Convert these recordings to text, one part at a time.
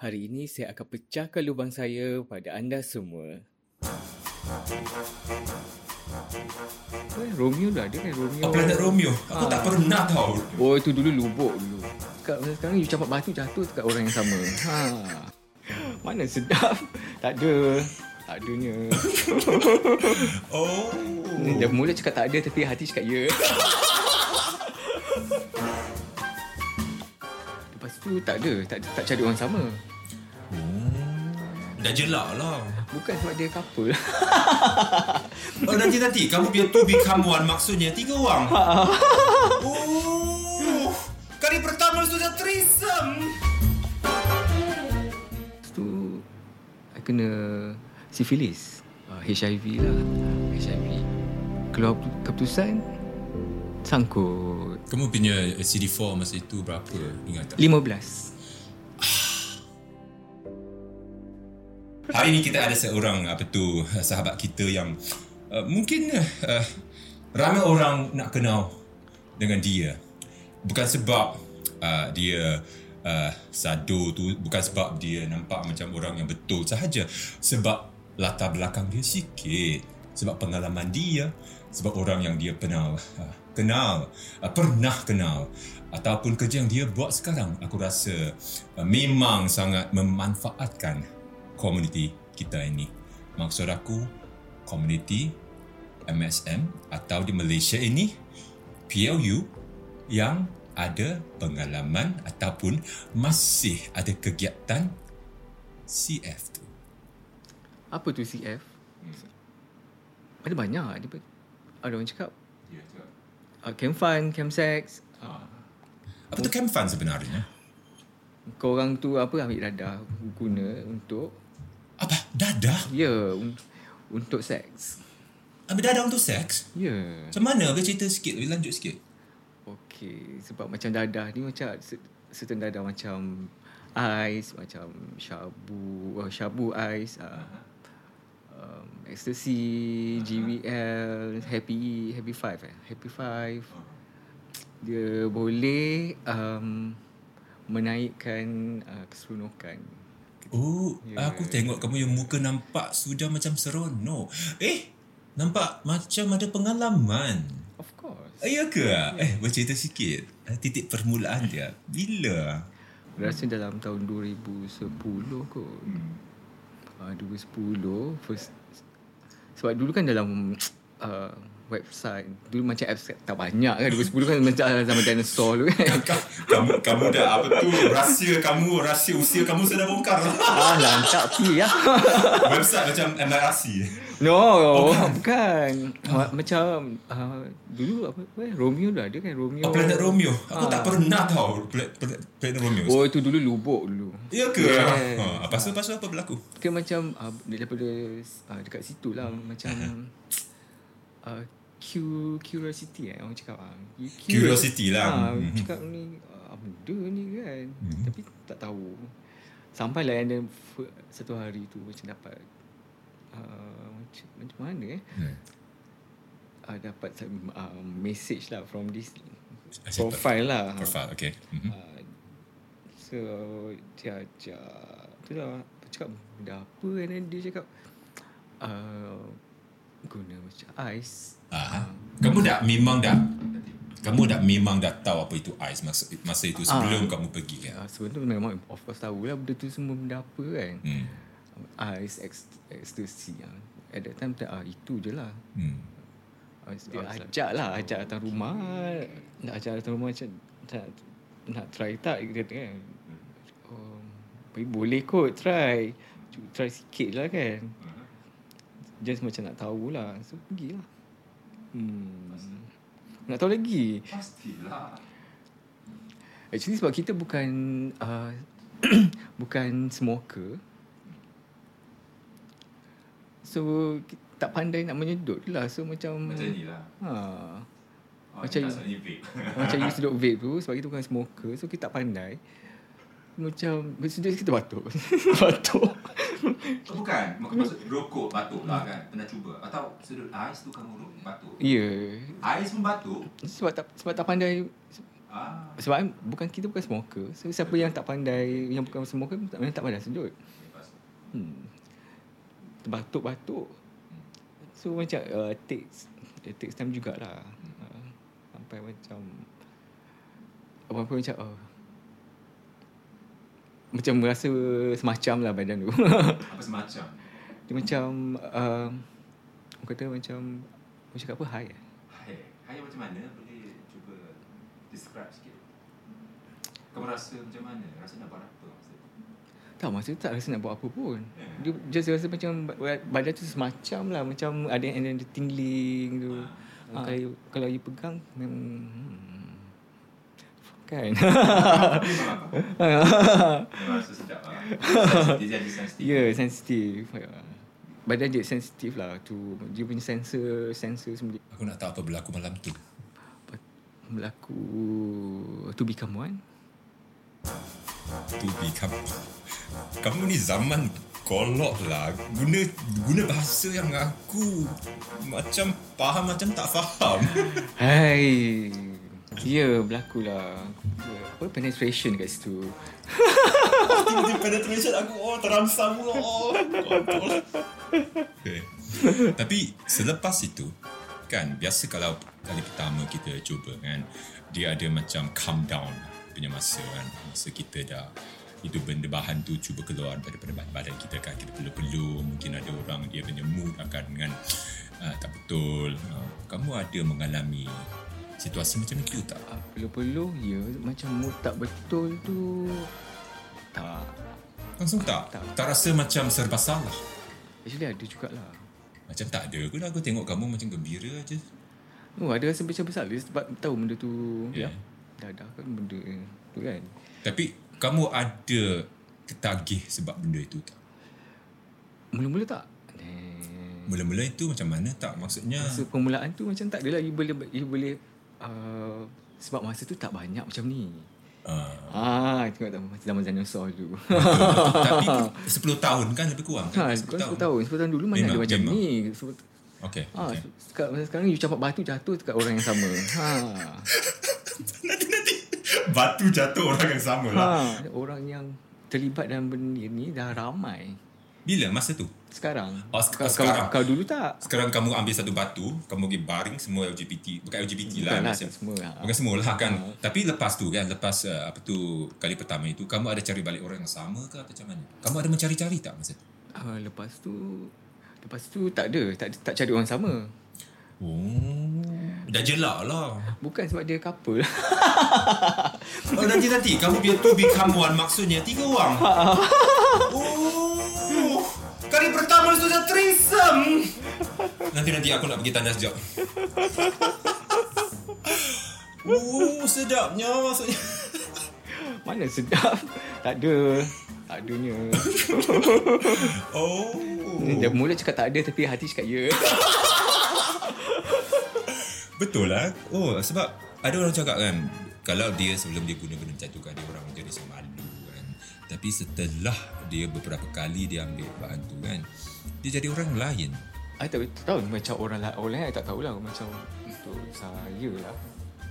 Hari ini saya akan pecahkan lubang saya pada anda semua. Eh, Romeo dah ada kan Romeo. Oh, Planet Romeo. Aku tak pernah tahu. Oh itu dulu lubuk dulu. Sekarang, sekarang you campak batu jatuh dekat orang yang sama. Ha. Mana sedap? Tak ada. Tak adanya. Oh. Dia mulut cakap tak ada tapi hati cakap ya. Lepas tu tak ada. Tak, tak cari orang sama. Dah jelak lah. Bukan sebab dia couple. Oh, nanti-nanti kamu biar two become one maksudnya tiga orang. Oh. Kali pertama sudah threesome. Lepas tu I kena sifilis. Uh, HIV lah. HIV. Keluar keputusan sangkut. Kamu punya CD4 masa itu berapa? Ingat tak? 15. Hari ini kita ada seorang apa tu sahabat kita yang uh, mungkin uh, ramai orang nak kenal dengan dia. Bukan sebab uh, dia uh, sado tu bukan sebab dia nampak macam orang yang betul sahaja. Sebab latar belakang dia sikit. Sebab pengalaman dia. Sebab orang yang dia pernah uh, kenal uh, pernah kenal. Ataupun kerja yang dia buat sekarang aku rasa uh, memang sangat memanfaatkan komuniti kita ini maksud aku komuniti MSM atau di Malaysia ini PLU yang ada pengalaman ataupun masih ada kegiatan CF tu. Apa tu CF? Ada banyak. Ada, ada orang cakap Ya, uh, Camp Fun, Camp Sex. Uh, Apa tu camp fun sebenarnya? korang tu apa ambil dadah guna untuk? Dadah? ya un- untuk seks. Ambil dadah untuk seks? Ya. Macam mana? Boleh cerita sikit? Boleh lanjut sikit? Okey, sebab macam dadah ni macam certain dadah macam ais, macam syabu, oh, syabu ais, uh, um, ecstasy, GVL, happy happy five eh, happy five. Dia boleh um, menaikkan uh, keseronokan. Oh, Ya. aku tengok kamu yang muka nampak sudah macam seronok. Eh, nampak macam ada pengalaman. Of course. Ya ke? Eh, bercerita sikit. Eh, Titik permulaan dia. Bila? Rasa dalam tahun 2010 kot. Uh, 2010 first sebab dulu kan dalam uh, website dulu macam apps tak banyak kan 2010 kan macam zaman dinosaur dulu kan. Ka- kamu kamu dah apa tu rahsia kamu rahsia usia kamu sudah bongkar ah lantak pi ya. website macam MRC No, bukan. Uh, macam uh, dulu apa, apa Romeo dah ada kan Romeo. oh, Planet Romeo aku tak pernah tahu Pla- Pla- Planet Romeo Oh itu dulu lubuk dulu. ya ke Yes. ha, apa pasal pasal apa berlaku Kan macam uh, daripada uh, dekat situ lah macam uh, Curiosity eh orang cakap ah. Curiosity lah. Ah, Mhm. cakap ni ah, benda ni kan. Mhm. Tapi tak tahu. Sampailah yang satu hari tu macam dapat uh, macam, macam mana eh? hmm. Uh, dapat uh, message lah from this Siapa? profile lah. profile okay Mhm. Uh, so dia ajak tu lah cakap benda apa and then dia cakap uh, guna macam ais ah. kamu dah memang dah kamu dah memang dah tahu apa itu ice masa, masa itu sebelum kamu pergi kan? Uh, sebenarnya memang of course tahu lah benda tu semua benda apa kan? Hmm. ais ex, ecstasy lah. at that time tak, ah, itu je lah. Hmm. uh, dia ajak lah ajak datang rumah. Nak ajak datang rumah macam nak, nak try tak dia kata kan? Oh, boleh kot try. Try sikit lah kan? Just macam nak tahu lah. So pergilah hmm. Nak tahu lagi? Pastilah. Actually sebab kita bukan uh, Bukan smoker. So Tak pandai nak menyedut lah. So macam macam ni lah ha, oh, Macam- tak sebenarnya vape. Macam you sedut vape tu Sebab kita bukan smoker So kita tak pandai. Macam Sedut kita batuk. Batuk Oh, bukan. Mak- Maksud rokok batuk lah kan. Pernah cuba. Atau sedut ais tu kamu ro- batuk. Ya yeah. Ais pun batuk. Sebab tak sebab tak pandai Ah, Sebab kan bukan kita bukan smoker. So, siapa yang tak pandai, yang bukan smoker tak, memang tak pandai sejut. Hmm. Batuk-batuk. So macam uh, takes it takes time jugalah. Uh, sampai macam apa-apa macam uh, macam merasa semacam lah badan tu. Apa semacam? Dia macam uh, orang kata macam macam cakap apa high eh? Hai, hai macam mana? Boleh cuba describe sikit. Kamu rasa macam mana? Rasa nak buat apa masa tu? Tak masa tu tak rasa nak buat apa pun. Dia just rasa macam ba- badan tu semacam lah macam ada yang ada tingling tu. Ha. Kalau kalau you pegang memang hmm, kan. Memang rasa sedap lah. Dia sensitif. Ya, yeah, sensitif. Badan je sensitif lah tu dia punya sensor sensor sendiri. Aku nak tahu apa berlaku malam tu. Berlaku to become one. To become Kamu ni zaman kolok lah Guna guna bahasa yang aku Macam faham macam tak faham Hai. Ya, yeah, berlaku lah. Apa penetration kat situ. Tiba-tiba penetration aku Oh terangsang pula oh, okay. Tapi selepas itu Kan biasa kalau Kali pertama kita cuba kan Dia ada macam calm down Punya masa kan Masa kita dah itu benda bahan tu cuba keluar daripada badan, badan kita kan kita perlu-perlu mungkin ada orang dia punya mood akan dengan uh, tak betul uh, kamu ada mengalami situasi macam itu tak Perlu-perlu, ya. Macam mood tak betul tu. Tak. langsung tak Tak. tak rasa macam serba salah Actually ada jugalah. Macam tak ada Aku aku tengok kamu macam gembira aje. Oh, ada rasa macam bersalah sebab tahu benda tu. Ya. Dah dah kan benda tu kan. Tapi kamu ada ketagih sebab benda itu tak? Mula-mula tak. Mula-mula itu macam mana tak? Maksudnya Masa permulaan tu macam tak adalah you boleh you boleh uh, sebab masa tu tak banyak macam ni. uh, Ah, tengok tak masa zaman dinosaur tu. Tapi 10 tahun kan lebih kurang ha, 10 tahun. 10 tahun. 10 tahun dulu mana Memang, ada macam memang. ni. Okay, ah, okay. sekarang, sekarang you campak batu jatuh dekat orang yang sama. Ha. Nanti-nanti Batu jatuh orang yang sama lah ha. Orang yang terlibat dalam benda ni dah ramai. Bila masa tu? Sekarang. Oh, sek- Kau- sekarang. Kau, kau dulu tak? Sekarang kamu ambil satu batu Kamu pergi baring semua LGBT Bukan LGBT lah Bukanlah, maksud- tak semua. Ha. Bukan semua lah kan Tapi lepas tu kan Lepas uh, apa tu Kali pertama itu Kamu ada cari balik orang yang sama ke Atau macam mana Kamu ada mencari-cari tak masa tu Uh, lepas tu lepas tu tak ada, tak tak cari orang sama. Oh Dah jelak lah Bukan sebab dia couple. Oh nanti-nanti Kamu biar tu become one Maksudnya tiga orang Oh Kali pertama sudah threesome Nanti-nanti aku nak pergi tanda sekejap Oh sedapnya maksudnya Mana sedap? tak ada. Tak adanya. Oh Dia mula cakap tak ada tapi hati cakap ya. Betul lah Oh sebab Ada orang cakap kan Kalau dia sebelum dia guna benda macam tu kan Dia orang jadi rasa malu kan Tapi setelah Dia beberapa kali Dia ambil bahan tu kan Dia jadi orang lain I tak tahu macam orang lain, orang lain I tak tahulah macam untuk saya lah.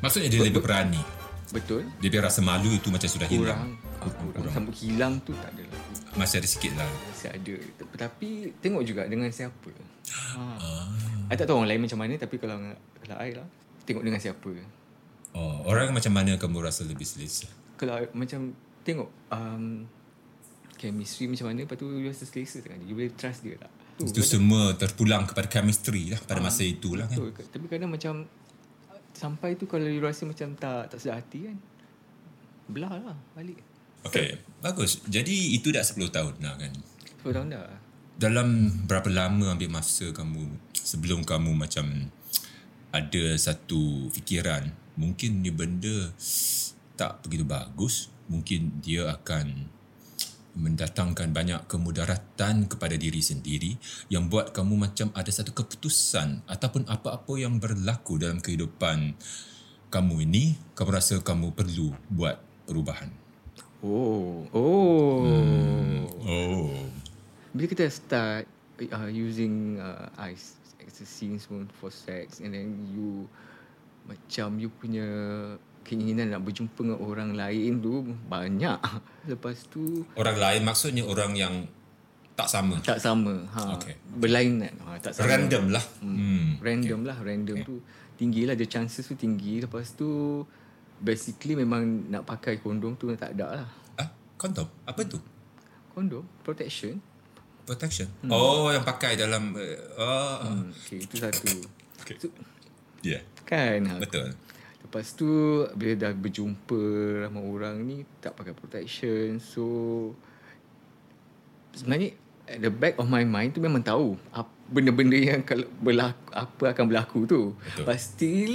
Maksudnya dia lebih berani Betul? Dia biar rasa malu itu macam sudah hilang Kurang. Ah, kurang. Sampai hilang tu tak ada lah. Masih ada sikit lah Masih ada. Tapi tengok juga dengan siapa. Ha. ah. I tak tahu orang lain macam mana tapi kalau kalau I lah tengok dengan siapa. Oh, orang macam mana kamu rasa lebih selesa? Kalau macam tengok um, chemistry macam mana lepas tu you rasa selesa dengan dia. You boleh trust dia tak? Tu, Itu semua terpulang kepada chemistry lah pada masa itulah kan. Betul. Tapi kadang macam sampai tu kalau you rasa macam tak tak sedar hati kan belah lah balik. Okay, bagus. Jadi itu dah 10 tahun lah kan. 10 tahun dah. Dalam berapa lama ambil masa kamu sebelum kamu macam ada satu fikiran mungkin ni benda tak begitu bagus, mungkin dia akan mendatangkan banyak kemudaratan kepada diri sendiri yang buat kamu macam ada satu keputusan ataupun apa-apa yang berlaku dalam kehidupan kamu ini kamu rasa kamu perlu buat perubahan. Oh. Oh. Oh. Bila kita start uh, using uh, ice ecstasy semua for sex and then you macam you punya keinginan nak berjumpa dengan orang lain tu banyak. Lepas tu Orang lain maksudnya orang yang tak sama. tak sama. Ha, Okay. Berlainan. Ha, tak sama. Random lah. Hmm. Random lah Random tu Tinggi lah The chances tu tinggi Lepas tu Basically memang Nak pakai kondom tu Tak ada lah Ah, kondom. Apa tu? Kondom Protection Protection. Oh, yang pakai dalam uh, oh, hmm. Okay itu satu Okay. so, yeah. Kan ha. Betul. Lepas tu Bila dah berjumpa Ramai orang ni Tak pakai protection. So Sebenarnya At the back of my mind tu memang tahu Benda-benda yang kalau berlaku, Apa akan berlaku tu. Betul. Still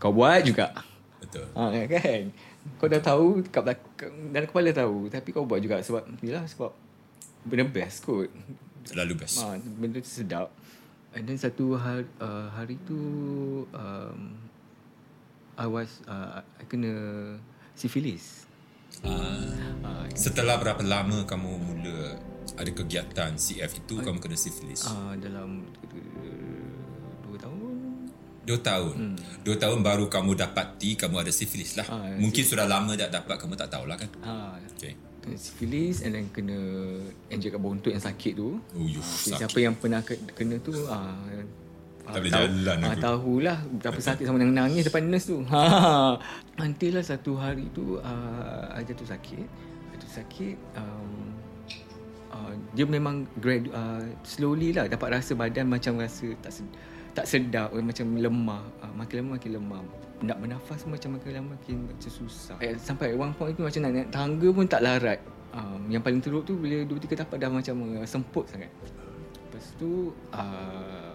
Kau buat juga. Betul. Ha, kan? Kau dah tahu kat belakang Dalam kepala tahu Tapi kau buat juga Sebab Yelah sebab Benda best kot. Selalu best. ha, Benda tu sedap. And then satu hari, uh, hari tu um, I was uh, I kena Syphilis Ah, uh, setelah berapa lama kamu mula ada kegiatan CF itu kamu kena syphilis? uh, Dalam Dua tahun Dua tahun. Hmm. Dua tahun baru kamu dapati kamu ada syphilis lah. Ah, Mungkin sudah lama dah dapat kamu tak tahulah kan? ha, Okay. Kena syphilis And then kena Injek kat buntut yang sakit tu Oh, you Okay, sakit. siapa yang pernah ke- kena tu ah Tak boleh jalan ah, aku. tahulah betapa sakit sama nangis depan nurse tu. Ha. Until lah satu hari tu uh, I jatuh sakit. Jatuh sakit um, uh, dia memang grad uh, slowly lah dapat rasa badan macam rasa tak tak sedap eh, macam lemah uh, makin lama makin lemah nak bernafas macam makin lama makin macam susah eh, sampai at one point tu macam nak naik tangga pun tak larat um, yang paling teruk tu bila dua tiga tapak dah macam uh, semput sangat lepas tu uh,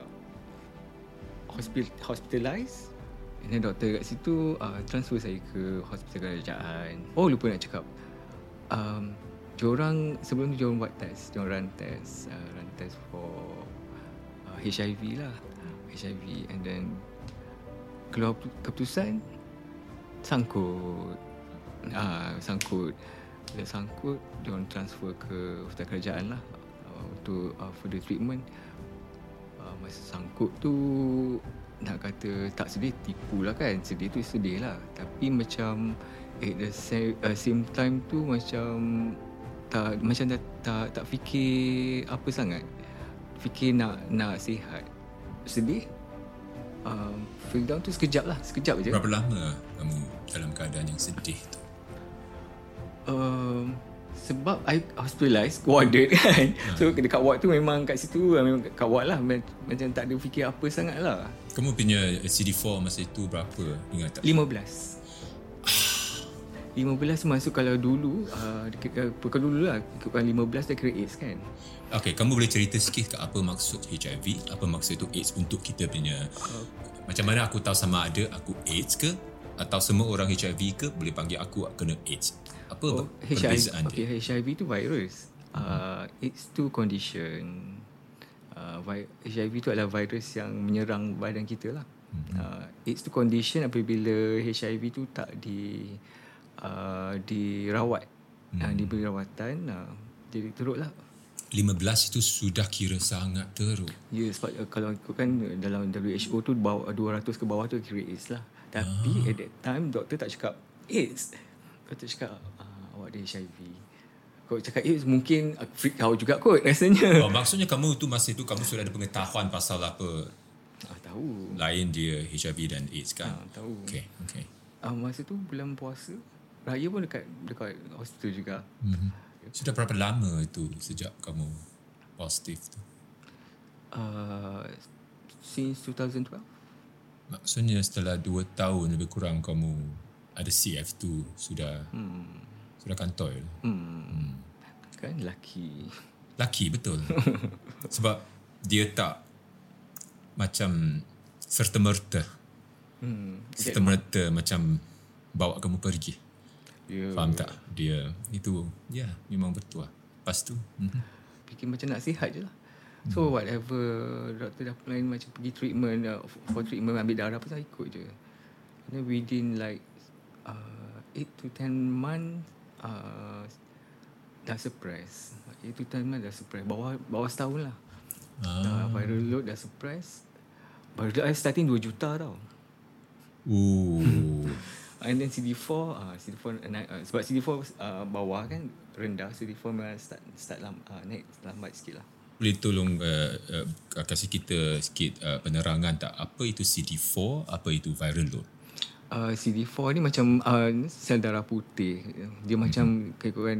hospital hospitalized and then doktor kat situ uh, transfer saya ke hospital kerajaan. Oh lupa nak cakap. Um, diorang sebelum tu diorang buat test diorang run test uh, run test for uh, HIV lah. HIV and then keluar pu- keputusan sangkut. Ah sangkut. Bila sangkut diorang transfer ke hospital kerajaan lah uh, untuk uh, further treatment uh, masa sangkut tu nak kata tak sedih tipu lah kan. Sedih tu sedih lah tapi macam at the same, uh, same time tu macam tak macam tak tak, tak fikir apa sangat. Fikir nak nak sihat. Sedih? Um, feel down tu sekejap lah. Sekejap je. Berapa lama kamu dalam keadaan yang sedih tu? um, sebab I hospitalized warded kan so dekat ward tu memang kat situ uh, memang kat ward lah Ma- macam tak ada fikir apa sangat lah Kamu punya CD4 masa itu berapa? Ingat tak? 15 15 masuk kalau dulu uh, uh, kalau dulu lah ikutkan 15 dah kira AIDS kan Okay, kamu boleh cerita sikit ke apa maksud HIV? Apa maksud itu AIDS untuk kita punya... Macam mana aku tahu sama ada aku AIDS ke? Atau semua orang HIV ke boleh panggil aku kena AIDS? Apa oh, perbezaan HIV, dia? okay, HIV tu virus uh, AIDS tu condition uh, HIV tu adalah virus yang menyerang badan kita lah uh, AIDS tu condition apabila HIV tu tak di uh, dirawat uh, diberi rawatan uh, jadi teruk lah 15 itu sudah kira sangat teruk. Ya sebab uh, kalau ikutkan uh, dalam WHO tu bawah 200 ke bawah tu kira AIDS lah. Tapi at that time doktor tak cakap AIDS. Doktor cakap awak ada HIV. Kalau cakap AIDS mungkin freak out juga kot rasanya. Oh, maksudnya kamu tu masa itu kamu sudah ada pengetahuan pasal apa Ah, tahu. lain dia HIV dan AIDS kan? Ah, tahu. Okay, okay. Ah, masa tu bulan puasa. Raya pun dekat dekat hospital juga. Mm-hmm. Sudah berapa lama itu sejak kamu positif tu? Uh, since 2012. Maksudnya setelah 2 tahun lebih kurang kamu ada CF tu sudah Hmm. Sudah kantoi. Hmm. Kan laki. Laki betul. Sebab dia tak macam serta-merta. Hmm. Serta-merta macam bawa kamu pergi. Ya. Faham tak? Dia itu ya memang betul. lah. Lepas tu mhm. fikir macam nak sihat je lah. So whatever doktor dah plan macam pergi treatment uh, for treatment ambil darah pun saya ikut je. And then within like uh, 8 to 10 months uh, dah. 8 to 10 months dah suppress. Bawah bawah setahun lah. Ah. Dah viral load dah. Viral load I starting 2 juta tau. Oh. And then CD4 uh, CD4 naik uh, sebab CD4 uh, bawah kan rendah CD4 memang start start lam, uh, naik lambat sikit lah. Boleh tolong uh, uh, kasih kita sikit uh, penerangan tak apa itu CD4, apa itu viral load? Uh, CD4 ni macam uh, sel darah putih. Dia mm-hmm. macam kira-kira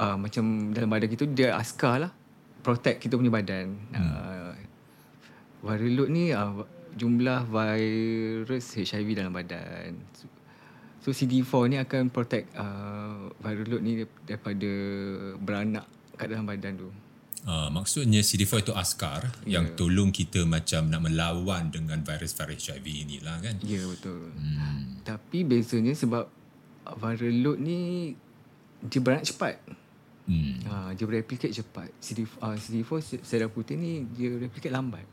uh, macam dalam badan kita dia askar lah protect kita punya badan. Hmm. Uh, viral load ni uh, jumlah virus HIV dalam badan. So, so CD4 ni akan protect uh, viral load ni daripada beranak kat dalam badan tu. Uh, maksudnya CD4 itu askar yeah. yang tolong kita macam nak melawan dengan virus-virus HIV inilah kan? Ya yeah, betul. Hmm. Tapi bezanya sebab viral load ni dia beranak cepat. Hmm. Uh, dia replicate cepat. CD, uh, CD4 sel putih ni dia replicate lambat.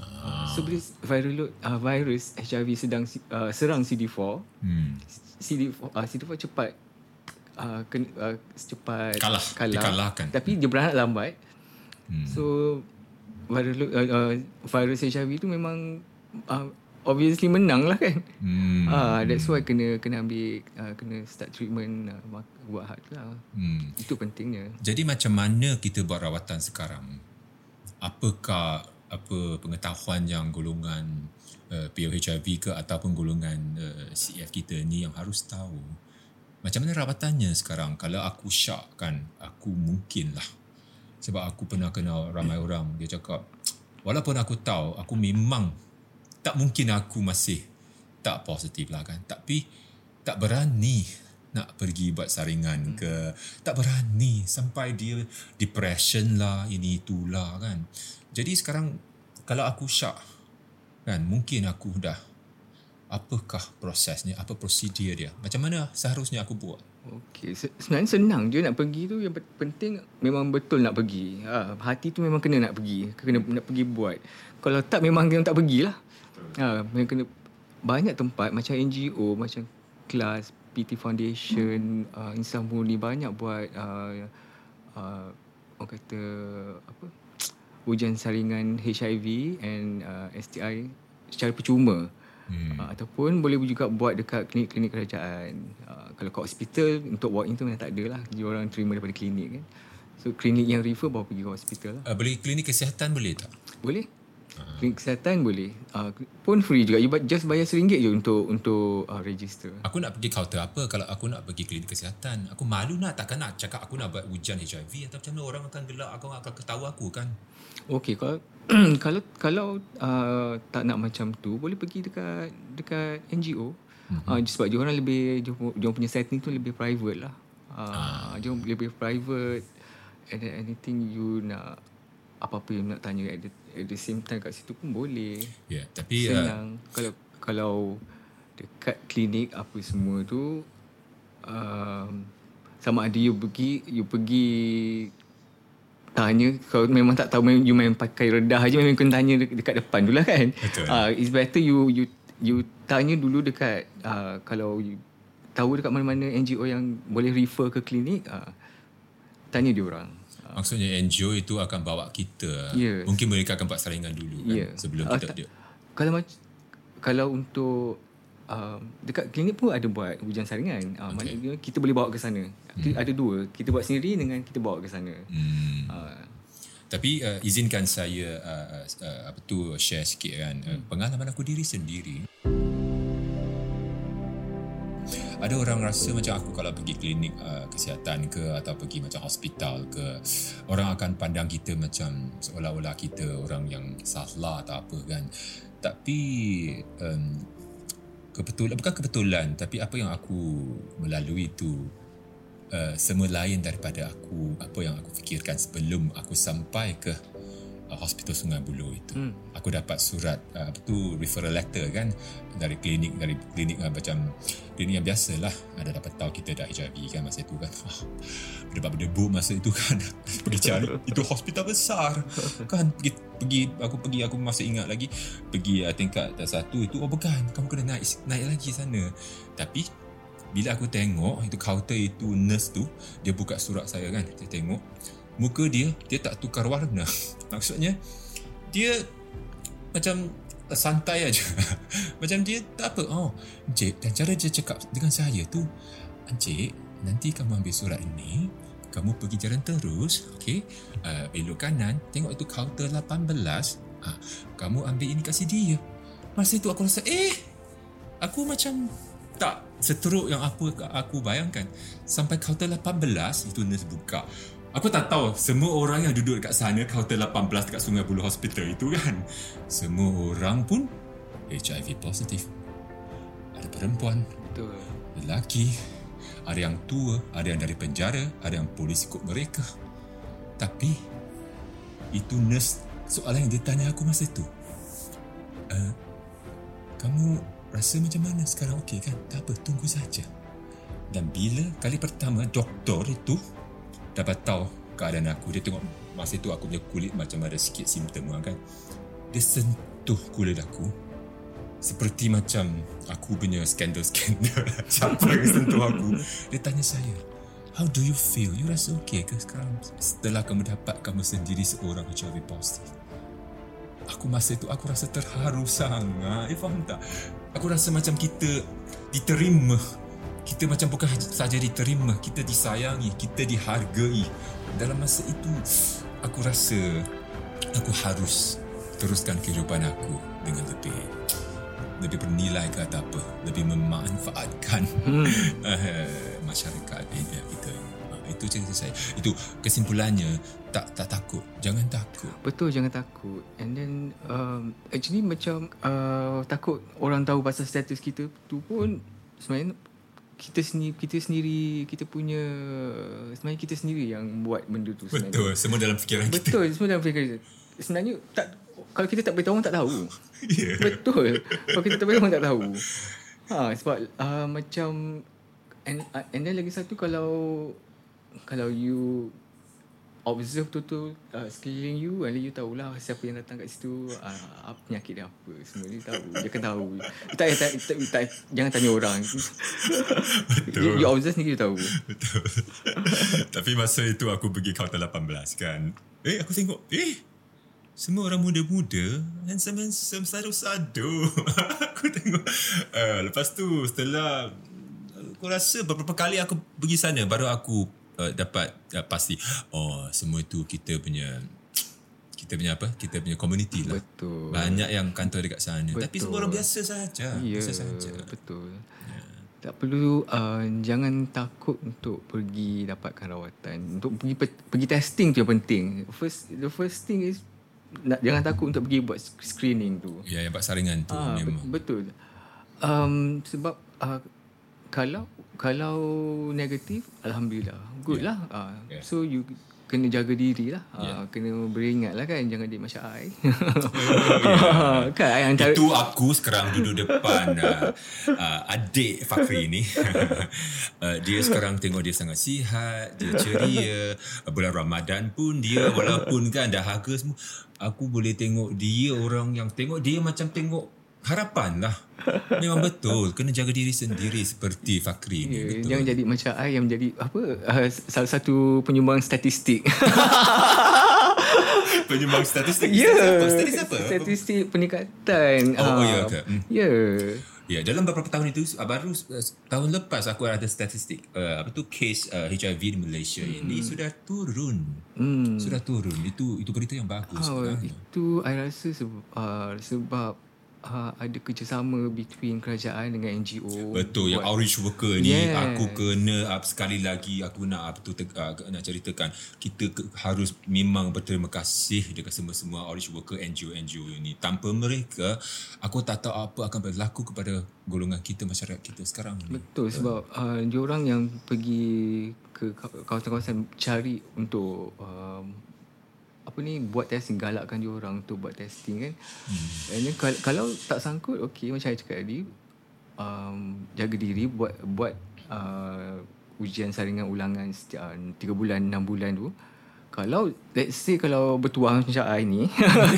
Uh. So bila viral load, uh, virus HIV sedang uh, serang CD4, hmm. CD4 uh, CD4 cepat uh, ken, uh, cepat kalah, kalah dikalahkan. Tapi dia beranak lambat. Hmm. So viral uh, uh, virus HIV tu memang uh, obviously menang lah kan. Hmm. Ah, that's why kena kena ambil uh, kena start treatment uh, buat hak lah. Hmm. Itu pentingnya. Jadi macam mana kita buat rawatan sekarang? Apakah apa pengetahuan yang golongan uh, POHIV ke ataupun golongan uh, CF kita ni yang harus tahu? Macam mana rawatannya sekarang? Kalau aku syak kan, aku mungkin lah. Sebab aku pernah kenal ramai orang, dia cakap, walaupun aku tahu, aku memang tak mungkin aku masih tak positif lah kan. Tapi tak berani nak pergi buat saringan hmm. ke. Tak berani sampai dia depression lah ini itulah kan. Jadi sekarang kalau aku syak kan mungkin aku dah apakah prosesnya apa prosedur dia? Macam mana seharusnya aku buat Okey, sebenarnya senang je nak pergi tu yang penting memang betul nak pergi. Ha, hati tu memang kena nak pergi, kena nak pergi buat. Kalau tak memang dia tak pergilah. Ha, kena banyak tempat macam NGO, macam kelas PT Foundation, uh, Insan Murni banyak buat uh, uh, orang kata apa ujian saringan HIV and uh, STI secara percuma. Hmm. Uh, ataupun boleh juga buat dekat klinik-klinik kerajaan. Uh, kalau kat hospital untuk walk in tu memang tak ada lah. Dia orang terima daripada klinik kan. So klinik yang refer bawa pergi ke hospital lah. Uh, boleh klinik kesihatan boleh tak? Boleh. Klinik kesihatan boleh. Uh, pun free juga. You just bayar RM1 je untuk untuk uh, register. Aku nak pergi counter apa kalau aku nak pergi klinik kesihatan? Aku malu nak takkan nak cakap aku nak buat ujian HIV atau macam mana orang akan gelak aku akan ketawa aku kan? Okey, kalau kalau kalau uh, tak nak macam tu boleh pergi dekat dekat NGO. Mm-hmm. Uh, sebab dia orang lebih dia, punya setting tu lebih private lah. Uh, ah. Dia lebih private and anything you nak apa-apa yang nak tanya at the, at the same time kat situ pun boleh. Ya, yeah, tapi senang. Uh, kalau kalau dekat klinik apa semua tu um, sama ada you pergi you pergi tanya kalau memang tak tahu you main pakai redah aja memang kena tanya dekat depan dulu lah kan. Betul. Uh, it's better you you you tanya dulu dekat uh, kalau you tahu dekat mana-mana NGO yang boleh refer ke klinik uh, tanya dia orang. Maksudnya NGO itu akan bawa kita. Yes. Mungkin mereka akan buat saringan dulu kan yeah. sebelum uh, kita dia. Kalau kalau untuk uh, dekat klinik pun ada buat ujian saringan. Uh, okay. Maknanya kita boleh bawa ke sana. Hmm. Ada dua. Kita buat sendiri dengan kita bawa ke sana. Hmm. Uh, tapi uh, izinkan saya uh, uh, apa tu share sikit kan hmm. pengalaman aku diri sendiri ada orang rasa macam aku kalau pergi klinik uh, kesihatan ke atau pergi macam hospital ke orang akan pandang kita macam seolah-olah kita orang yang salah atau apa kan tapi um, kebetulan bukan kebetulan tapi apa yang aku melalui itu uh, semua lain daripada aku apa yang aku fikirkan sebelum aku sampai ke uh, hospital Sungai Buloh itu. Hmm. Aku dapat surat uh, apa tu referral letter kan dari klinik dari klinik uh, macam klinik yang biasa lah. Ada dapat tahu kita dah HIV kan masa itu kan. Oh, dapat berdebu masa itu kan. pergi cari itu hospital besar kan pergi pergi aku pergi aku masih ingat lagi pergi uh, tingkat satu itu oh bukan kamu kena naik naik lagi sana. Tapi bila aku tengok itu counter itu nurse tu dia buka surat saya kan saya tengok muka dia dia tak tukar warna maksudnya dia macam santai aja Macam dia tak apa. Oh, Encik, dan cara dia cakap dengan saya tu, Encik, nanti kamu ambil surat ini, kamu pergi jalan terus, okay? Uh, belok kanan, tengok itu kaunter 18. Ah, kamu ambil ini kasih dia. Masa itu aku rasa, eh, aku macam tak seteruk yang apa aku bayangkan. Sampai kaunter 18, itu nurse buka. Aku tak tahu semua orang yang duduk dekat sana kaunter 18 dekat Sungai Buloh Hospital itu kan. Semua orang pun HIV positif. Ada perempuan, Betul. lelaki, ada yang tua, ada yang dari penjara, ada yang polis ikut mereka. Tapi itu nurse soalan yang dia tanya aku masa tu. Uh, kamu rasa macam mana sekarang okey kan? Tak apa, tunggu saja. Dan bila kali pertama doktor itu dapat tahu keadaan aku, dia tengok masa itu aku punya kulit macam ada sikit simptom kan. Dia sentuh kulit aku seperti macam aku punya skandal-skandal siapa yang sentuh aku? Dia tanya saya how do you feel? You rasa okay ke sekarang? Setelah kamu dapat kamu sendiri seorang HIV positif aku masa itu aku rasa terharu sangat. Eh faham tak? Aku rasa macam kita diterima kita macam bukan saja diterima kita disayangi kita dihargai. Dalam masa itu aku rasa aku harus teruskan kehidupan aku dengan lebih lebih bernilai ke atau apa lebih memanfaatkan hmm. uh, masyarakat ini kita. Uh, itu cerita saya. Itu kesimpulannya tak tak takut. Jangan takut. Betul jangan takut. And then um, Actually macam uh, Takut orang tahu pasal status kita tu pun Sebenarnya kita sendiri kita sendiri kita punya sebenarnya kita sendiri yang buat benda tu sebenarnya. betul semua dalam fikiran kita Betul semua dalam fikiran kita. Sebenarnya tak kalau kita tak beritahu orang tak tahu. yeah. Betul. Kalau kita tak beritahu orang tak tahu. Ha sebab uh, macam and uh, and then lagi satu kalau kalau you observe tu tu uh, sekeliling you and you tahulah siapa yang datang kat situ uh, apa penyakit dia apa semua dia tahu dia akan tahu tak, tak, tak, tak, jangan tanya orang Betul. you, you observe sendiri you tahu Betul. Tapi masa itu aku pergi kaunter 18 kan. Eh aku tengok, eh semua orang muda-muda handsome-handsome sadu-sadu. aku tengok. Uh, lepas tu setelah aku rasa beberapa kali aku pergi sana baru aku uh, dapat uh, pasti oh semua itu kita punya kita punya apa? Kita punya community lah. Betul. Banyak yang kantor dekat sana. Tapi Betul. semua orang biasa saja. Ya, Biasa saja. betul. Tak perlu uh, jangan takut untuk pergi dapatkan rawatan. Untuk pergi pe- pergi testing tu yang penting. First the first thing is nak, jangan takut untuk pergi buat screening tu. Ya, yang buat saringan tu Ah, memang. bet- betul. Um, sebab uh, kalau kalau negatif alhamdulillah. Good Yeah. lah. Uh, Yeah. So you kena jaga diri lah. Uh, Yeah. kena beringat lah kan jangan dia macam I. yeah. kan I antara Itu aku sekarang duduk depan uh, uh, adik Fakri ni. uh, dia sekarang tengok dia sangat sihat, dia ceria. Uh, bulan Ramadan pun dia walaupun kan dah harga semua. Aku boleh tengok dia orang yang tengok dia macam tengok harapan lah. Memang betul. Kena jaga diri sendiri seperti Fakri ni. Ya, betul. jangan jadi macam I yang menjadi apa uh, salah satu penyumbang statistik. Penyumbang statistik. ya. Statistik apa? Statistik apa? Statistik peningkatan. Oh, Ah, ya ke? Hmm. Ya. Ya, dalam beberapa tahun itu uh, baru uh, tahun lepas aku ada statistik uh, apa tu case uh, HIV di Malaysia hmm. ini sudah turun. Hmm. Sudah turun. Itu itu berita yang bagus Oh, sebenarnya. itu I rasa sebab, uh, sebab uh, ada kerjasama between kerajaan dengan NGO. Betul yang buat- outreach worker ni Yes. aku kena uh, sekali lagi aku nak apa tu te- uh, nak ceritakan kita ke, harus memang berterima kasih dekat semua-semua outreach worker NGO NGO ini tanpa mereka aku tak tahu apa akan berlaku kepada golongan kita masyarakat kita sekarang ni. Betul sebab uh, dia orang yang pergi ke ka- kawasan-kawasan cari untuk um, apa ni buat testing galakkan dia orang untuk buat testing kan. Hmm. And then kalau, kalau tak sangkut okey macam saya cakap tadi um, jaga diri buat buat uh, ujian saringan ulangan setiap 3 bulan 6 bulan tu. Kalau let's say kalau bertuah macam I ni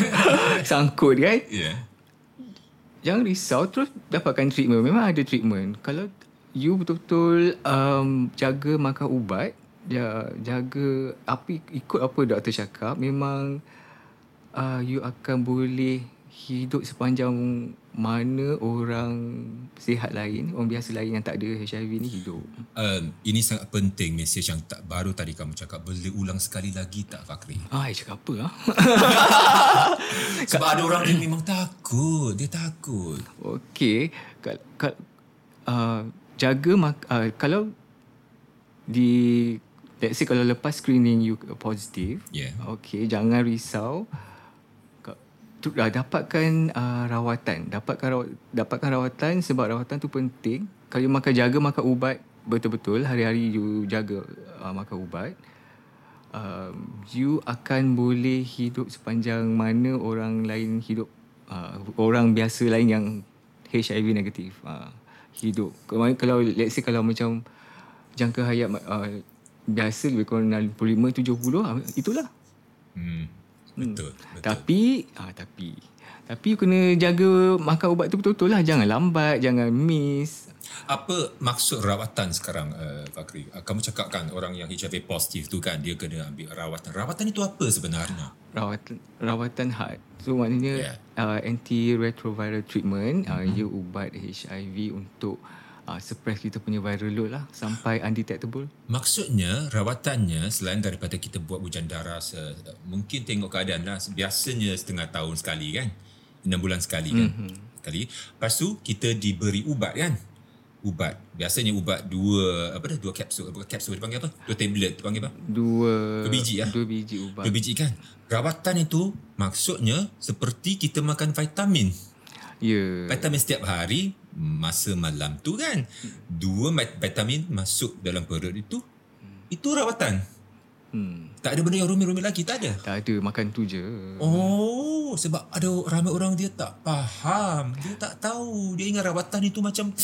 sangkut kan. Yeah. Jangan risau terus dapatkan treatment. Memang ada treatment. Kalau you betul-betul um, jaga makan ubat, ya, jaga apa ikut apa doktor cakap, memang uh, you akan boleh hidup sepanjang mana orang sihat lain, orang biasa lain yang tak ada HIV ni hidup. Um, ini sangat penting mesej yang tak baru tadi kamu cakap. Boleh ulang sekali lagi tak Fakri? Ah, I cakap apa ah? Sebab ada orang yang memang takut. Dia takut. Okey, kal, kal, uh, jaga mak, uh, kalau di let's say kalau lepas screening you positif, Yeah. okey, jangan risau. Tu- uh, dapatkan uh, rawatan, dapatkan rawat, dapatkan rawatan sebab rawatan tu penting. Kalau you makan jaga makan ubat betul-betul hari-hari you jaga uh, makan ubat. Um, you akan boleh hidup sepanjang mana orang lain hidup uh, orang biasa lain yang HIV negatif uh, hidup. Kalau let's say kalau macam jangka hayat uh, biasa lebih kurang 65 70 ah, itulah. Hmm. Betul. betul. Tapi ah tapi tapi you kena jaga makan ubat tu betul-betul lah. Jangan lambat, jangan miss. Apa maksud rawatan sekarang uh, Fakri? Uh, kamu cakap kan orang yang HIV positif tu kan dia kena ambil rawatan. Rawatan itu apa sebenarnya? Rawatan rawatan had. So maknanya Yeah. yeah. uh, antiretroviral treatment, mm-hmm. uh, you ubat HIV untuk uh, suppress kita punya viral load lah sampai undetectable. Maksudnya rawatannya selain daripada kita buat ujian darah se, mungkin tengok keadaan lah biasanya setengah tahun sekali kan. Enam bulan sekali kan. Mm-hmm. Sekali. Lepas tu kita diberi ubat kan. Ubat. Biasanya ubat dua apa dah dua kapsul apa kapsul dipanggil apa? Dua tablet dipanggil apa? Dua Dua biji, ah? Dua biji ubat. Dua biji kan. Rawatan itu maksudnya seperti kita makan vitamin. Ya. Vitamin setiap hari masa malam tu kan. Dua vitamin masuk dalam perut itu. Itu rawatan. Hmm. Tak ada benda yang rumit-rumit lagi, tak ada. Tak ada makan tu je. Oh, sebab ada ramai orang dia tak faham. Dia tak tahu. Dia ingat rawatan itu macam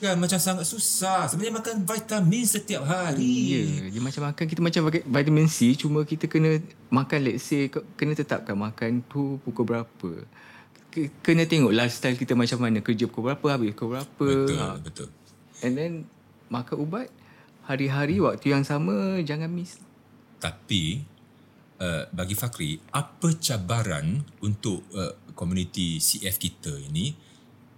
kan macam sangat susah. Sebenarnya makan vitamin setiap hari. Ya, dia macam makan kita macam pakai vitamin C cuma kita kena makan let's say ke- kena tetapkan makan tu pukul berapa. Ke- Kena tengok lifestyle kita macam mana kerja pukul berapa habis pukul berapa. Betul, Ha. betul. And then makan ubat hari-hari waktu yang sama jangan miss. Tapi uh, bagi Fakri, apa cabaran untuk uh, komuniti CF kita ini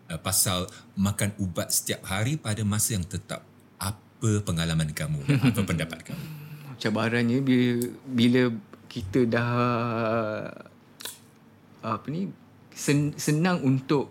uh, pasal makan ubat setiap hari pada masa yang tetap? Apa pengalaman kamu? apa pendapat kamu? Cabarannya bila bila kita dah apa ni sen, senang untuk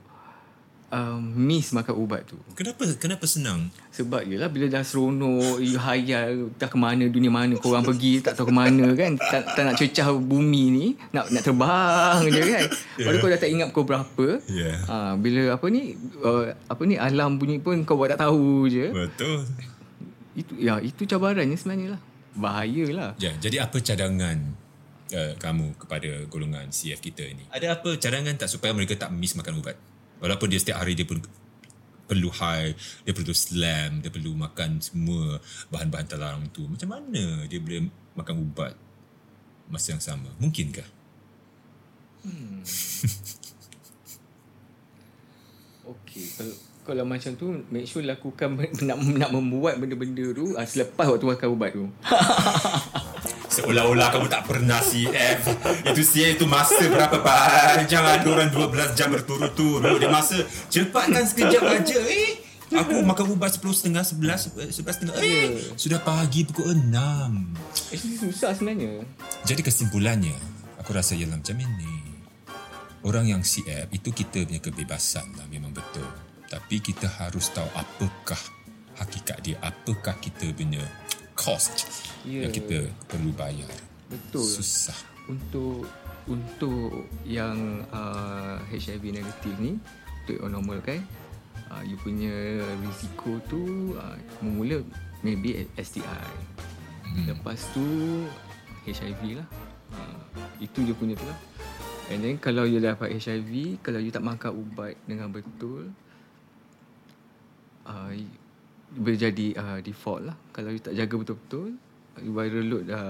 um, miss makan ubat tu. Kenapa kenapa senang? Sebab yelah bila dah seronok You hayal Tak ke mana Dunia mana korang pergi Tak tahu ke mana kan tak, tak nak cecah bumi ni Nak nak terbang je kan Padahal kau dah tak ingat pukul berapa Ya. ha, Bila apa ni uh, Apa ni Alam bunyi pun Kau buat tak tahu je Betul. Itu ya itu cabarannya sebenarnya lah Bahayalah Ya, jadi apa cadangan uh, kamu kepada golongan CF kita ini? Ada apa cadangan tak supaya mereka tak miss makan ubat? Walaupun dia setiap hari dia pun perlu high, dia perlu slam, dia perlu makan semua bahan-bahan terlarang tu. Macam mana dia boleh makan ubat masa yang sama? Mungkinkah? Okay kalau kalau macam tu Make sure lakukan Nak, nak membuat benda-benda tu uh, Selepas waktu makan ubat tu Seolah-olah kamu tak pernah CF. Itu CF itu masa berapa panjang ada orang 12 jam berturut-turut. Dia masa cepatkan sekejap aja. Eh, aku makan ubat 10 setengah, 11, 11 setengah. Eh, sudah pagi pukul 6. Actually susah sebenarnya Jadi kesimpulannya, aku rasa ialah macam ini. Orang yang CF itu kita punya kebebasan lah memang betul. Tapi kita harus tahu apakah hakikat dia, apakah kita punya cost Ya. yang kita perlu bayar. Betul Susah. untuk untuk yang uh, HIV negatif ni untuk yang normal kan uh, you punya risiko tu uh, memula maybe STI hmm. lepas tu HIV lah uh, itu dia punya tu lah and then kalau you dapat HIV kalau you tak makan ubat dengan betul uh, boleh jadi uh, default lah kalau you tak jaga betul-betul viral load dah,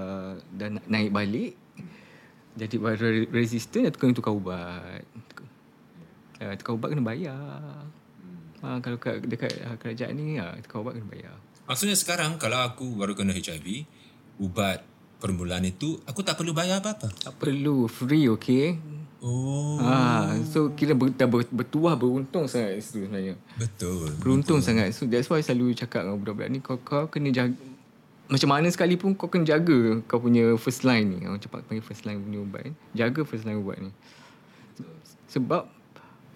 dah na- naik balik jadi viral resistant atau kena tukar ubat uh, tukar ubat kena bayar uh, kalau kat, dekat uh, kerajaan ni uh, tukar ubat kena bayar Maksudnya sekarang kalau aku baru kena HIV, ubat permulaan itu aku tak perlu bayar apa-apa. tak perlu free okay Oh, Ha, so kira ber, dah ber, bertuah beruntung sangat situ sebenarnya. betul. Beruntung sangat. So that's why selalu cakap dengan budak-budak ni kau kau kena jaga macam mana sekalipun kau kena jaga kau punya first line ni. Orang cepat panggil first line punya ubat kan. Jaga first line ubat ni. Sebab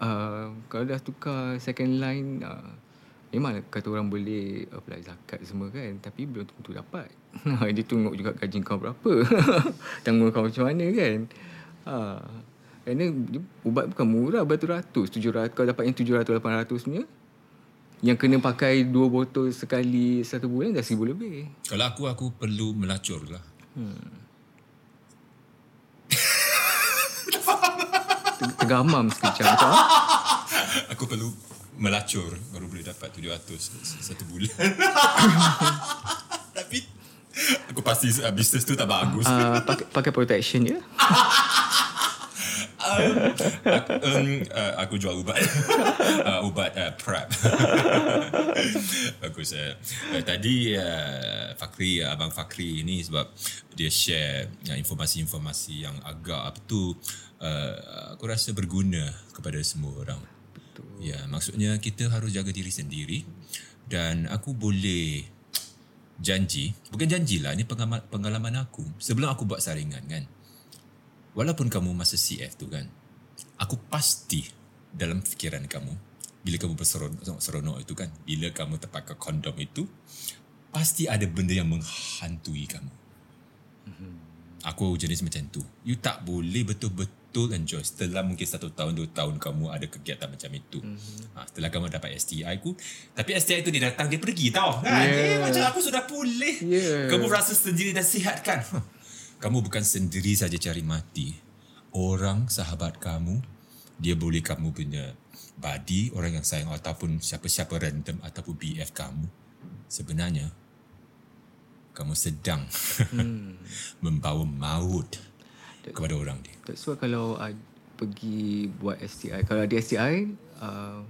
uh, kalau dah tukar second line uh, Memang kata orang boleh apply zakat semua kan Tapi belum tentu dapat Dia tengok juga gaji kau berapa Tanggung kau macam mana kan. Kerana dia, ubat bukan murah Beratus-ratus 700 Kau dapat yang 700-800 punya Yang kena pakai dua botol sekali Satu bulan dah seribu lebih Kalau aku, aku perlu melacur lah. Ter- Tergamam sekejap macam Aku perlu melacur baru boleh dapat 700 s- satu bulan. Tapi aku pasti uh, bisnes tu tak bagus. uh, pakai, pakai protection je aku, um, uh, aku jual ubat. uh, ubat uh, prep. Bagus. Uh, uh, tadi uh, Fakri, uh, Abang Fakri ni sebab dia share uh, informasi-informasi yang agak apa tu uh, aku rasa berguna kepada semua orang. Betul. Ya, maksudnya kita harus jaga diri sendiri dan aku boleh janji, bukan janjilah, ni pengalaman, pengalaman aku. Sebelum aku buat saringan kan, walaupun kamu masa CF tu kan, aku pasti dalam fikiran kamu, bila kamu berseronok seronok itu kan, bila kamu terpakai kondom itu, pasti ada benda yang menghantui kamu. Aku jenis macam tu. You tak boleh betul-betul enjoy. Setelah mungkin satu tahun, dua tahun kamu ada kegiatan macam itu. Mm-hmm. Ha, setelah kamu dapat STI ku. Tapi STI tu dia datang, dia pergi tau. Kan? Yeah. Eh, macam aku sudah pulih. Yeah. Kamu rasa sendiri dan sihat kan? Huh. Kamu bukan sendiri saja cari mati. Orang sahabat kamu, dia boleh kamu punya buddy, orang yang sayang ataupun siapa-siapa random ataupun BF kamu. Sebenarnya, kamu sedang hmm. membawa maut kepada orang dia. Why kalau uh, pergi buat STI Kalau ada STI uh,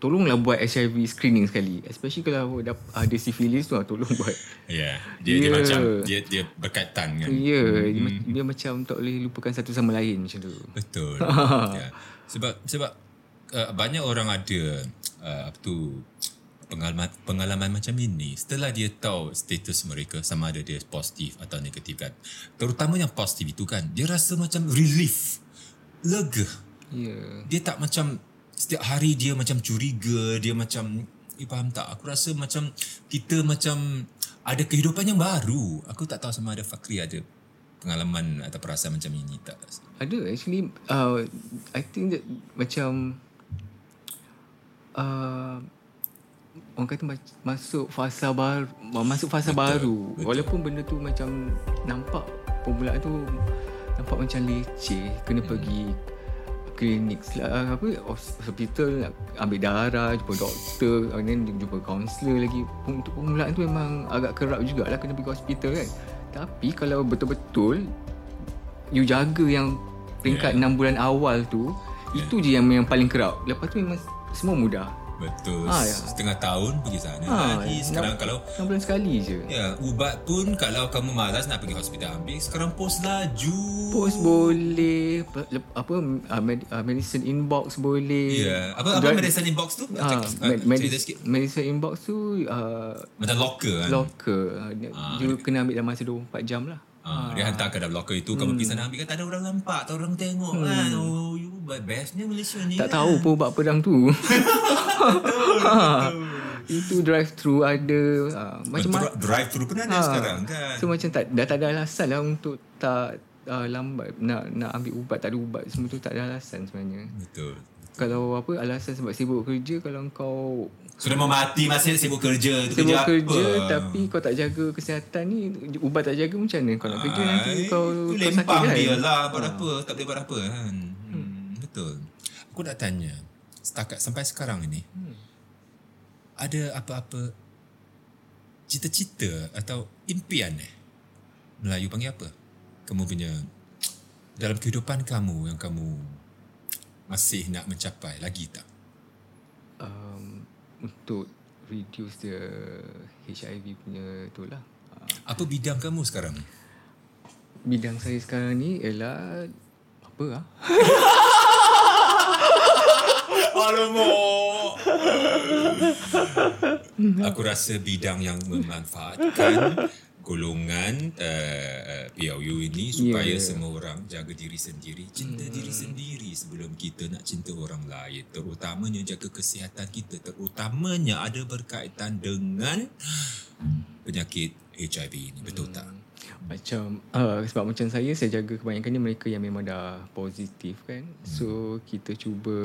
Tolonglah buat HIV screening sekali Especially kalau ada, ada syphilis tu uh, Tolong buat Ya, yeah. dia, dia Yeah. macam dia dia berkaitan kan. Ya yeah, dia, ma- dia macam tak boleh lupakan satu sama lain macam tu Betul. ya. Sebab sebab uh, banyak orang ada uh, apa tu pengalaman pengalaman macam ini setelah dia tahu status mereka sama ada dia positif atau negatif kan. Terutama yang positif itu kan, dia rasa macam relief. Lega. Ya yeah. Dia tak macam setiap hari dia macam curiga, dia macam eh, faham tak? Aku rasa macam kita macam ada kehidupan yang baru. Aku tak tahu sama ada Fakri ada pengalaman atau perasaan macam ini tak. Ada actually uh, I think that macam uh, orang kata masuk fasa baru masuk fasa Betul, baru betul. walaupun benda tu macam nampak permulaan tu nampak macam leceh kena pergi klinik lah, apa hos- hospital nak ambil darah jumpa doktor and then jumpa kaunselor lagi untuk permulaan tu memang agak kerap jugalah kena pergi hospital kan tapi kalau betul-betul you jaga yang peringkat Yeah. 6 bulan awal tu Yeah. itu je yang yang paling kerap lepas tu memang semua mudah Betul. Ah, ya. Setengah tahun pergi sana Ha, lagi. Sekarang enam- kalau 6 bulan sekali je ya ubat pun kalau kamu malas nak pergi hospital ambil, sekarang pos laju. Post boleh apa uh, med, uh, medicine inbox boleh. Ya. Apa apa Dra- medicine box tu? Ah, med, medis- sikit. medicine inbox tu uh, Macam locker kan. locker. Uh, dia, kena ambil dalam masa 24 jam lah. Ah, dia hantar ke dalam locker itu Kamu pergi sana ambil kan Tak ada orang nampak Tak ada orang tengok kan Oh bestnya Malaysia ni Tak kan? tahu pun ubat pedang tu. ha, itu drive thru ada uh, macam mana Drive thru pun ada sekarang kan So macam tak dah tak ada alasan lah untuk tak uh, lambat nak nak ambil ubat tak ada ubat semua tu tak ada alasan sebenarnya. Betul Kalau apa alasan sebab sibuk kerja kalau kau Sudah mau mati Masih sibuk kerja tu sibuk kerja, kerja apa? tapi kau tak jaga kesihatan ni ubat tak jaga macam mana kau nak kerja nanti kau kau sakit lempang kan. dia lah Buat apa Tak boleh buat apa kan. Betul Aku nak tanya Setakat sampai sekarang ini Hmm. Ada apa-apa Cita-cita Atau impian eh Melayu panggil apa Kamu punya Dalam kehidupan kamu Yang kamu Masih nak mencapai Lagi tak um, untuk reduce the HIV punya tu lah. Uh, Apa bidang kamu sekarang bidang saya sekarang ni ialah apa ah? Alamak. Aku rasa bidang yang memanfaatkan golongan uh, PLU ini supaya Ya. semua orang jaga diri sendiri, cinta Hmm. diri sendiri sebelum kita nak cinta orang lain. Terutamanya jaga kesihatan kita, terutamanya ada berkaitan dengan penyakit HIV ini. Betul tak? Macam uh, sebab macam saya saya jaga kebanyakannya mereka yang memang dah positif kan. So kita cuba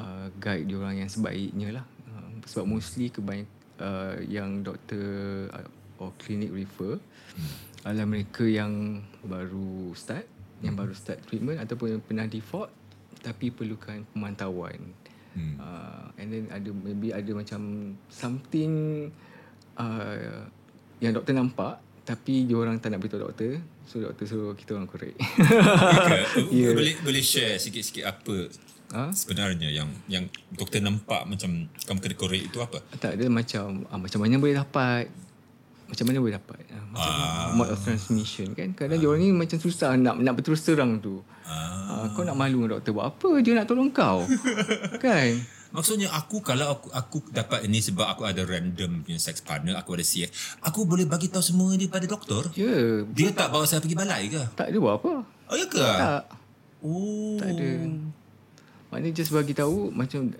uh, guide dia orang yang sebaiknya lah. Uh, sebab mostly kebanyak uh, yang doktor uh, or klinik refer adalah mereka yang baru start, yang baru start treatment ataupun yang pernah default tapi perlukan pemantauan. Hmm. Uh, and then ada maybe ada macam something uh, yang doktor nampak tapi dia orang tak nak beritahu doktor. So doktor suruh kita orang korek. yeah. Boleh boleh share sikit-sikit apa ha? sebenarnya yang yang doktor nampak macam kamu kena korek itu apa? Tak ada macam ah, macam mana boleh dapat macam mana boleh dapat ah, macam Ah. mode of transmission kan kadang dia orang ni macam susah nak nak berterus terang tu Ah. ah, kau nak malu dengan doktor buat apa dia nak tolong kau kan Maksudnya aku kalau aku aku dapat ini sebab aku ada random punya sex partner, aku ada CF, aku boleh bagi tahu semua ni pada doktor. ya Dia tak bawa saya pergi balai ke? tak ada buat apa Oh ya ke? tak Oh. Tak ada. Maknanya just bagi tahu macam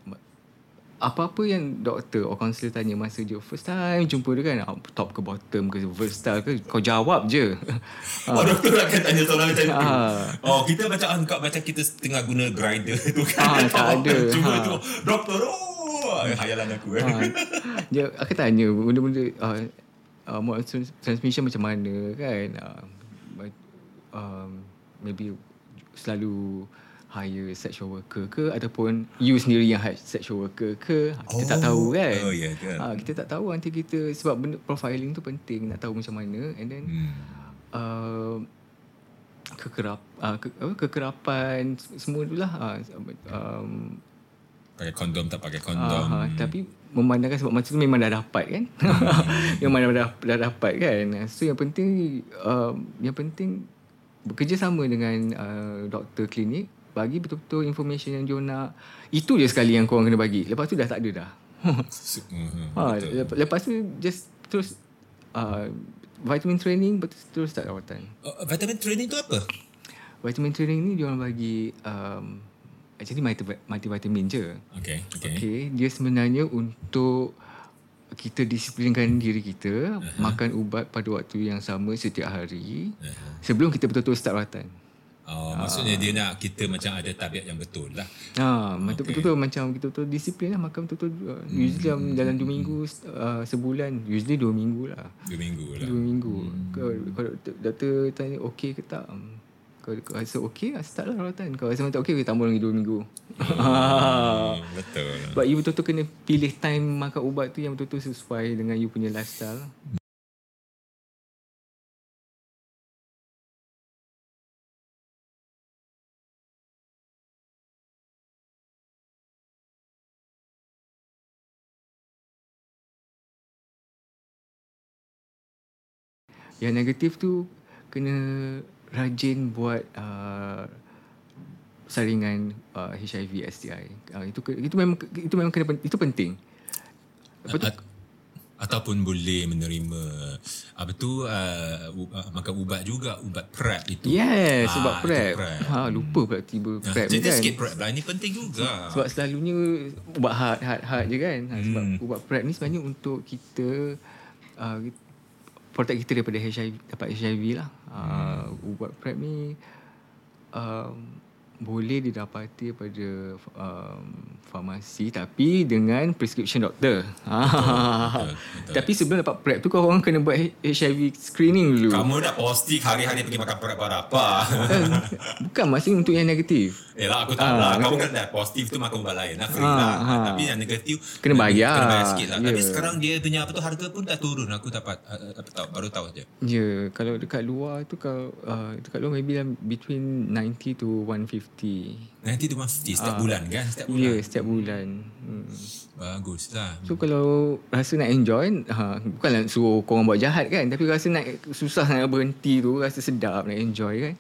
apa-apa yang doktor or counselor tanya masa dia first time jumpa dia kan ah, top ke bottom ke versatile ke kau jawab je. Oh, doktor akan tanya soalan macam tu. Ah. Oh, kita macam anggap macam kita tengah guna grinder tu Ah, kan. tak ada. Cuma Ha. tu, doktor, oh. Hayalan aku. Eh. ha, dia akan tanya benda-benda uh, uh, mode transmission macam mana kan. Uh, um, maybe selalu hire sexual worker ke ataupun you sendiri yang hire sexual worker ke? Ha, kita tak tahu kan? Oh, ya ke? ha, kita tak tahu nanti kita sebab benda profiling tu penting nak tahu macam mana. And then Hmm. uh, kekerap uh, ke, apa, kekerapan semua tu lah uh, um, Pakai kondom tak pakai kondom. uh, tapi memandangkan sebab masa tu memang dah dapat kan? Memang dah, dah dapat kan? So yang penting uh, yang penting bekerjasama dengan uh, doktor klinik bagi betul-betul information yang dia nak itu je sekali yang korang kena bagi lepas tu dah tak ada dah mhm, ha, lepas, lepas tu just terus uh, vitamin training betul terus start rawatan Oh, vitamin training tu apa? vitamin training ni dia orang bagi um, actually multi, multivitamin je Okay, okay. Okay, dia sebenarnya untuk kita disiplinkan diri kita uh-huh. makan ubat pada waktu yang sama setiap hari Uh-huh. sebelum kita betul-betul start rawatan. Oh, maksudnya dia nak kita macam ada tabiat yang betul lah. Ha, okay. betul-betul macam kita betul disiplin lah makan betul-betul uh, usually dalam, dalam 2 minggu uh, sebulan usually 2 minggu lah. Dua minggu lah. 2 minggu. Kalau, kalau doktor, tanya okey ke tak? um, Kalau kau rasa okey, ah, start lah rawatan. Kalau rasa tak okey, kita tambah lagi 2 minggu. Hmm, betul. Sebab you betul-betul kena pilih time makan ubat tu yang betul-betul sesuai dengan you punya lifestyle. Yang negatif tu kena rajin buat uh, saringan uh, HIV STI. Uh, itu itu memang itu memang kena itu penting. Apa tu? At- ataupun boleh menerima apa tu uh, uh, makan ubat juga ubat prep itu. Yes, Ah, sebab itu prep. prep. Ha, lupa pula tiba Ah, prep ni Cerita kan. sikit prep lah Ini penting juga Sebab selalunya ubat hard hard hard je kan. Ha, sebab Hmm. ubat prep ni sebenarnya untuk kita uh, protect kita daripada HIV dapat HIV lah. Uh, ubat prep ni um, boleh didapati pada um, farmasi tapi dengan prescription doktor. Ha. betul, betul. Tapi sebelum dapat prep tu kau orang kena buat HIV screening dulu. Kamu nak posting hari-hari pergi makan prep pada apa Eh, Bukan maksudnya untuk yang negatif. Yelah aku tahu Ah, lah Kamu betul. kan dah positif tu makan ubat lain lah Free Ah, lah ah. Tapi yang negatif Kena bayar. Kena bayar sikit lah Tapi Ya. sekarang dia punya apa tu Harga pun dah turun Aku dapat uh, apa tahu, Baru tahu je Ya, kalau dekat luar tu kalau uh, dekat luar maybe between 90 to 150. Nanti tu 150 Setiap bulan kan Setiap Ya, bulan setiap bulan. Hmm. Bagus lah So kalau rasa nak enjoy, ha, bukanlah suruh korang buat jahat kan, tapi rasa nak susah nak berhenti tu, rasa sedap nak enjoy kan.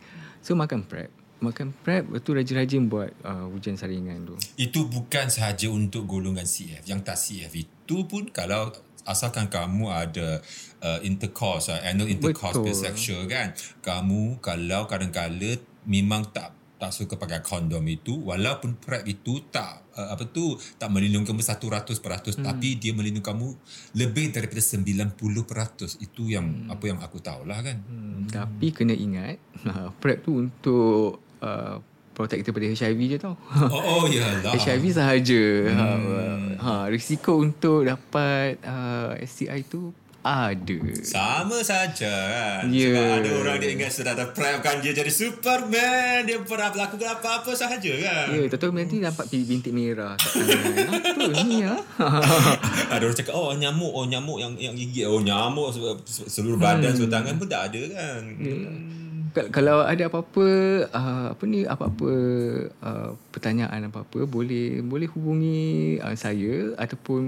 So makan prep. makan prep tu rajin-rajin buat uh, Ujian saringan tu Itu bukan sahaja untuk golongan CF. Yang tak CF itu pun kalau asalkan kamu ada uh, intercourse, uh, anal intercourse Betul. bisexual kan. Kamu kalau kadang-kala memang tak tak suka pakai kondom itu walaupun PrEP itu tak uh, apa tu tak melindungi kamu 100% hmm. tapi dia melindungi kamu lebih daripada 90% itu yang hmm. apa yang aku tahulah kan hmm. Tapi kena ingat uh, PrEP tu untuk uh, Protect kita pada HIV je tau oh, oh yalah HIV sahaja hmm. ha, ha, Risiko untuk dapat uh, STI tu ada. Sama saja kan? Ya. Sebab ada orang dia ingat sudah ada prep kan Dia jadi Superman. Dia pernah melakukan apa-apa sahaja kan? Ya, tahu-tahu nanti nampak bintik merah. Kat tangan. Apa ni ya? Ada orang cakap Oh nyamuk Oh nyamuk yang yang gigit. Oh nyamuk se- se- Seluruh badan Seluruh tangan pun tak ada kan? Kal- Kalau ada apa-apa uh, apa ni apa-apa uh, pertanyaan apa-apa boleh boleh hubungi uh, saya ataupun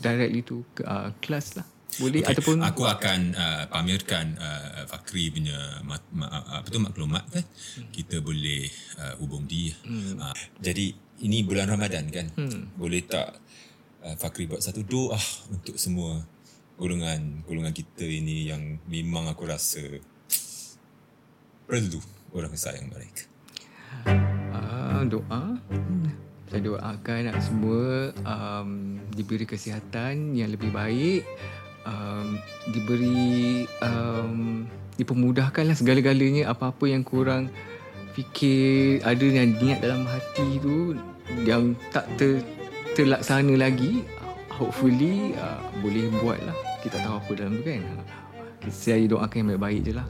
directly tu uh, kelas lah. Boleh okay. ataupun Aku akan uh, pamerkan uh, Fakri punya mat, ma, apa tu maklumat kan. Kita boleh uh, hubung dia. Hmm. Uh, jadi ini bulan Ramadan kan. Hmm. Boleh tak uh, Fakri buat satu doa untuk semua golongan golongan kita ini yang memang aku rasa perlu orang sayang mereka. uh, doa saya doakan nak semua um, diberi kesihatan yang lebih baik um, diberi um, dipermudahkanlah segala-galanya apa-apa yang kurang fikir ada yang niat dalam hati tu yang tak ter, terlaksana lagi hopefully uh, boleh buat lah kita tahu apa dalam tu kan saya doakan yang baik-baik je lah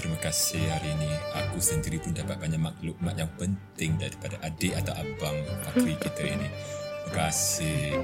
Terima kasih hari ini. Aku sendiri pun dapat banyak maklumat yang penting daripada adik atau abang Fakri kita ini. Terima kasih.